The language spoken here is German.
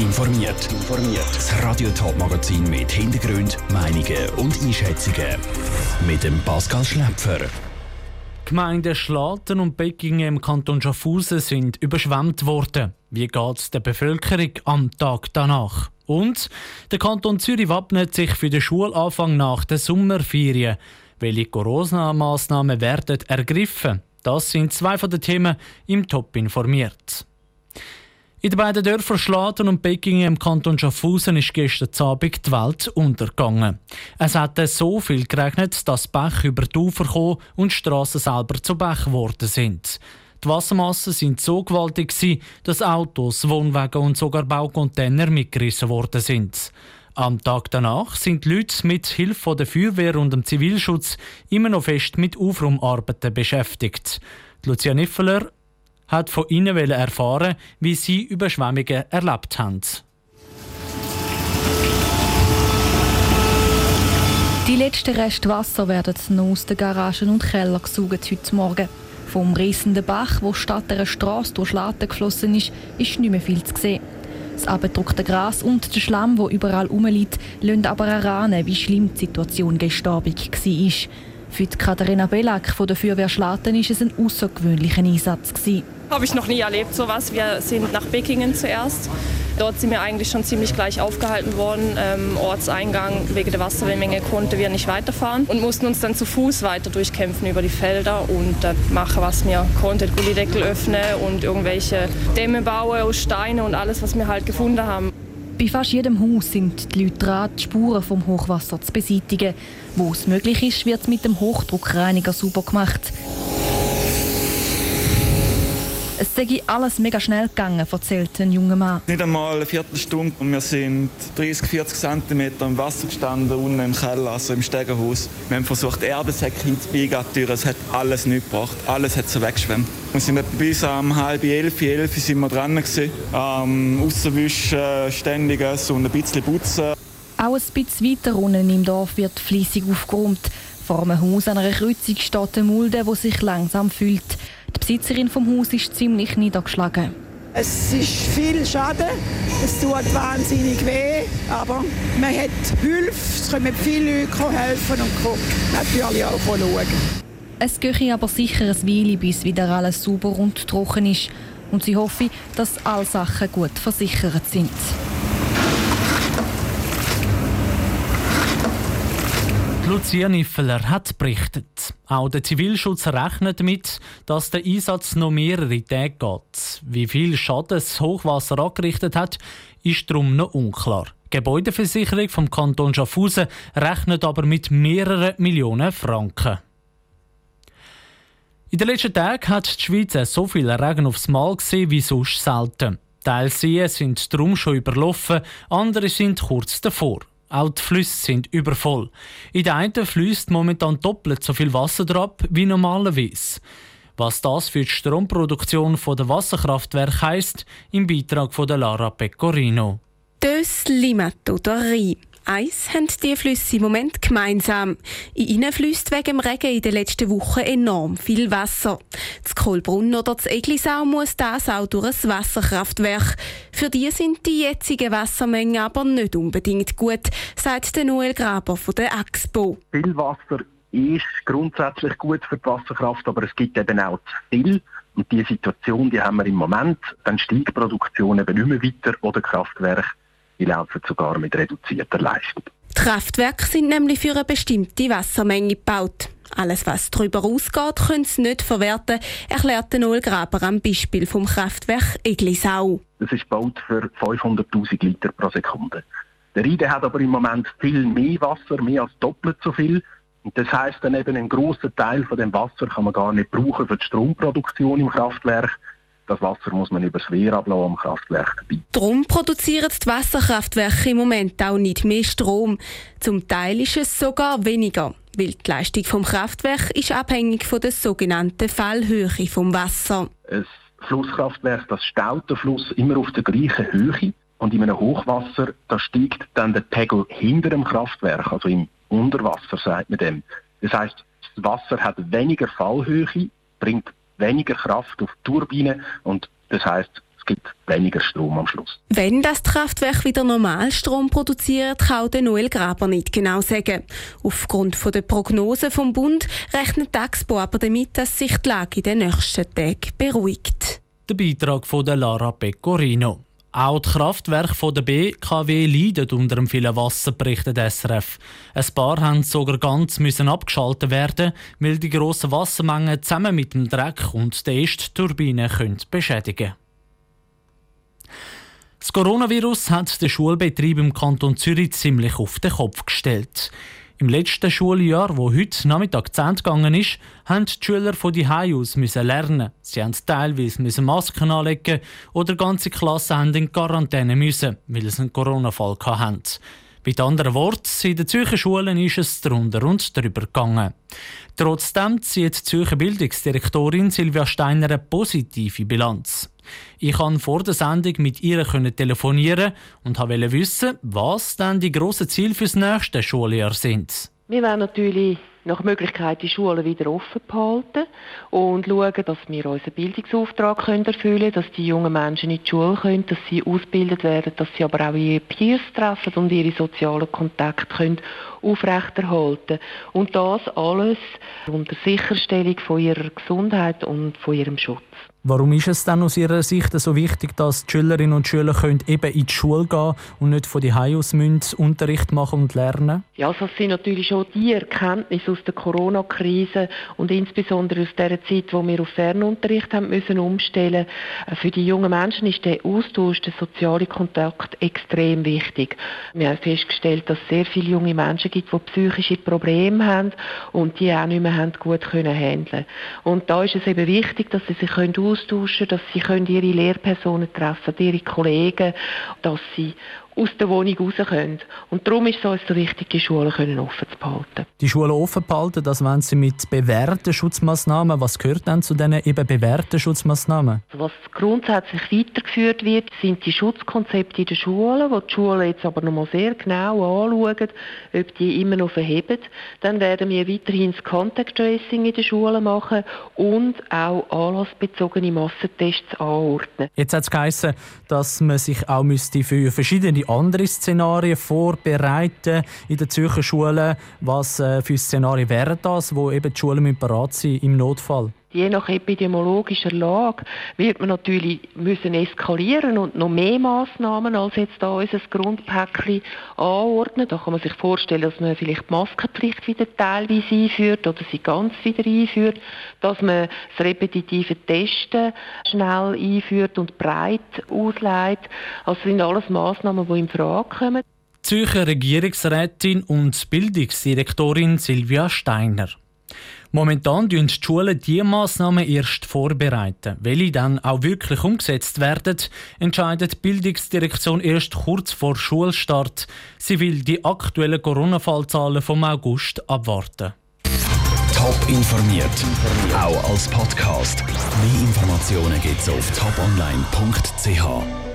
informiert. Das Radio Top Magazin mit Hintergrund, Meinungen und Einschätzungen mit dem Pascal Schläpfer. Gemeinden Schlaten und Beckingen im Kanton Schaffhausen sind überschwemmt worden. Wie geht es der Bevölkerung am Tag danach? Und der Kanton Zürich wappnet sich für den Schulanfang nach den Sommerferien. Welche Corona-Massnahmen werden ergriffen? Das sind zwei von den Themen im Top informiert. In den beiden Dörfern Schlaten und Beckingen im Kanton Schaffhausen ist gestern Abend die Welt untergegangen. Es hat so viel geregnet, dass Bach über die Ufer kam und die Strassen selber zu Bach geworden sind. Die Wassermassen sind so gewaltig, dass Autos, Wohnwagen und sogar Baucontainer mitgerissen worden sind. Am Tag danach sind die Leute mit Hilfe der Feuerwehr und dem Zivilschutz immer noch fest mit Aufraumarbeiten beschäftigt. Lucia Niffeler hat von ihnen erfahren, wie sie Überschwemmungen erlebt haben. Die letzten Reste Wasser werden noch aus den Garagen und Keller gesaugt heute Morgen. Vom riesenden Bach, wo statt einer Straße durch Schlatten geflossen ist, ist nicht mehr viel zu sehen. Das abgedruckte Gras und der Schlamm, wo überall rumliegt, lassen aber erahnen, wie schlimm die Situation gestern Abend war. Für die Katharina Bellack von der Feuerwehr Schlatten war es ein außergewöhnlicher Einsatz. Gewesen. Habe ich noch nie erlebt, sowas. Wir sind nach Beckingen zuerst. Dort sind wir eigentlich schon ziemlich gleich aufgehalten worden. Ähm, Ortseingang wegen der Wassermenge konnten wir nicht weiterfahren und mussten uns dann zu Fuß weiter durchkämpfen über die Felder und äh, machen, was wir konnten. Gullideckel öffnen und irgendwelche Dämme bauen aus Steinen und alles, was wir halt gefunden haben. Bei fast jedem Haus sind die Leute dran, die Spuren vom Hochwasser zu beseitigen. Wo es möglich ist, wird es mit dem Hochdruckreiniger super gemacht. Es sei alles mega schnell gegangen, erzählt ein junger Mann. Nicht einmal eine Viertelstunde und wir sind 30, 40 cm im Wasser gestanden, unten im Keller, also im Stegenhaus. Wir haben versucht, Erdesäcke hinzubiegen Es hat alles nicht gebracht. Alles hat so weggeschwemmt. Wir sind bis um halb elf, elf sind wir dran gewesen. Ähm, Aussenwischen, ständiges und ein bisschen putzen. Auch ein bisschen weiter unten im Dorf wird fließig aufgeräumt. Vor einem Haus an einer Kreuzung steht eine Mulde, die sich langsam füllt. Die Besitzerin vom Haus ist ziemlich niedergeschlagen. Es ist viel Schaden, es tut wahnsinnig weh, aber man hat Hilfe, es kommen viele Leute helfen und natürlich auch schauen. Es gehe aber sicher ein Weile, bis wieder alles sauber und trocken ist. Und sie hoffe, dass alle Sachen gut versichert sind. Lucia Niffeler hat berichtet. Auch der Zivilschutz rechnet damit, dass der Einsatz noch mehrere Tage geht. Wie viel Schaden das Hochwasser angerichtet hat, ist darum noch unklar. Die Gebäudeversicherung vom Kanton Schaffhausen rechnet aber mit mehreren Millionen Franken. In den letzten Tagen hat die Schweiz so viel Regen aufs Mal gesehen wie sonst selten. Teil Seen sind darum schon überlaufen, andere sind kurz davor. Auch die Flüsse sind übervoll. In den einen fließt momentan doppelt so viel Wasser drauf wie normalerweise. Was das für die Stromproduktion der Wasserkraftwerke heisst, im Beitrag von Lara Pecorino. Das Limato der Rhein. Eins haben die Flüsse im Moment gemeinsam. In ihnen fließt wegen dem Regen in den letzten Wochen enorm viel Wasser. Das Kohlbrunn oder das Eglisau muss das auch durch ein Wasserkraftwerk. Für die sind die jetzigen Wassermengen aber nicht unbedingt gut, sagt der Noel Graber von der AXPO. Viel Wasser ist grundsätzlich gut für die Wasserkraft, aber es gibt eben auch zu viel. Und diese Situation, die haben wir im Moment. Dann steigt die Produktion eben nicht mehr weiter oder Kraftwerke die laufen sogar mit reduzierter Leistung. Die Kraftwerke sind nämlich für eine bestimmte Wassermenge gebaut. Alles, was darüber ausgeht, können sie nicht verwerten, erklärt Noel Graber am Beispiel vom Kraftwerk Eglisau. Das ist gebaut für 500.000 Liter pro Sekunde. Der Rhein hat aber im Moment viel mehr Wasser, mehr als doppelt so viel. Und das heißt dann eben, einen grossen Teil von dem Wasser kann man gar nicht brauchen für die Stromproduktion im Kraftwerk. Das Wasser muss man übers Wehr ablassen am Kraftwerk dabei. Darum produzieren die Wasserkraftwerke im Moment auch nicht mehr Strom. Zum Teil ist es sogar weniger. Weil die Leistung vom Kraftwerk ist abhängig von der sogenannten Fallhöhe vom Wasser. Ein Flusskraftwerk, das staut den Fluss immer auf der gleichen Höhe. Und in einem Hochwasser, da steigt dann der Pegel hinter dem Kraftwerk, also im Unterwasser, sagt man dem. Das heißt, das Wasser hat weniger Fallhöhe, bringt weniger Kraft auf die Turbine und das heißt, Es gibt weniger Strom am Schluss. Wenn das Kraftwerk wieder normal Strom produziert, kann der Noel Graber nicht genau sagen. Aufgrund der Prognose vom Bund rechnet Taxpo aber damit, dass sich die Lage in den nächsten Tagen beruhigt. Der Beitrag von Lara Pecorino. Auch die Kraftwerke der BKW leiden unter dem vielen Wasser, berichtet SRF. Ein paar haben sogar ganz müssen abgeschaltet werden, weil die grossen Wassermengen zusammen mit dem Dreck und der Estturbine beschädigen können. Das Coronavirus hat den Schulbetrieb im Kanton Zürich ziemlich auf den Kopf gestellt. Im letzten Schuljahr, wo heute Nachmittag zu Ende gegangen ist, haben die Schüler von die aus müssen lernen. Sie mussten teilweise müssen Masken anlegen oder ganze Klassen haben in Quarantäne müssen, weil sie einen Corona-Fall hatten. Mit anderen Worten, in den Zürcher Schulen ist es drunter und drüber gegangen. Trotzdem zieht die Zürcher Bildungsdirektorin Silvia Steiner eine positive Bilanz. Ich konnte vor der Sendung mit ihr telefonieren und wollte wissen, was denn die grossen Ziele fürs nächste Schuljahr sind. Wir werden natürlich nach Möglichkeit die Schulen wieder offen behalten und schauen, dass wir unseren Bildungsauftrag erfüllen können, dass die jungen Menschen in die Schule können, dass sie ausgebildet werden, dass sie aber auch ihre Peers treffen und ihre sozialen Kontakte können aufrechterhalten Und das alles unter Sicherstellung von ihrer Gesundheit und von ihrem Schutz. Warum ist es dann aus Ihrer Sicht so wichtig, dass die Schülerinnen und Schüler können eben in die Schule gehen und nicht von die aus Unterricht machen und lernen? Ja, also das sind natürlich schon die Erkenntnisse aus der Corona-Krise und insbesondere aus der Zeit, wo wir auf Fernunterricht haben müssen umstellen. Für die jungen Menschen ist der Austausch, der soziale Kontakt extrem wichtig. Wir haben festgestellt, dass es sehr viele junge Menschen gibt, die psychische Probleme haben und die auch nicht mehr haben gut können handeln. Und da ist es eben wichtig, dass sie sich können austauschen, dass sie können ihre Lehrpersonen treffen, ihre Kollegen, dass sie aus der Wohnung raus können. Und darum ist es uns so wichtig, die Schulen können offen zu behalten. Die Schulen offen behalten, das wollen Sie mit bewährten Schutzmaßnahmen. Was gehört denn zu diesen eben bewährten Schutzmaßnahmen? Was grundsätzlich weitergeführt wird, sind die Schutzkonzepte in den Schulen, wo die Schulen jetzt aber noch mal sehr genau anschauen, ob die immer noch verheben. Dann werden wir weiterhin das Contact Tracing in den Schulen machen und auch anlassbezogene Massentests anordnen. Jetzt hat es geheißen, dass man sich auch müsste für verschiedene andere Szenarien vorbereiten in den Zürcher Schulen? Was äh, für Szenarien wären das, wo eben die Schulen bereit sind im Notfall? Je nach epidemiologischer Lage wird man natürlich müssen eskalieren und noch mehr Massnahmen als jetzt da unser Grundpäckchen anordnen. Da kann man sich vorstellen, dass man vielleicht die Maskenpflicht wieder teilweise einführt oder sie ganz wieder einführt, dass man das repetitive Testen schnell einführt und breit ausleitet. Also sind alles Massnahmen, die in Frage kommen. Zürcher Regierungsrätin und Bildungsdirektorin Silvia Steiner. Momentan tun die Schulen diese Massnahmen erst vorbereiten. Welche dann auch wirklich umgesetzt werden, entscheidet die Bildungsdirektion erst kurz vor Schulstart. Sie will die aktuellen Corona-Fallzahlen vom August abwarten. Top informiert, auch als Podcast. Mehr Informationen gibt es auf toponline.ch.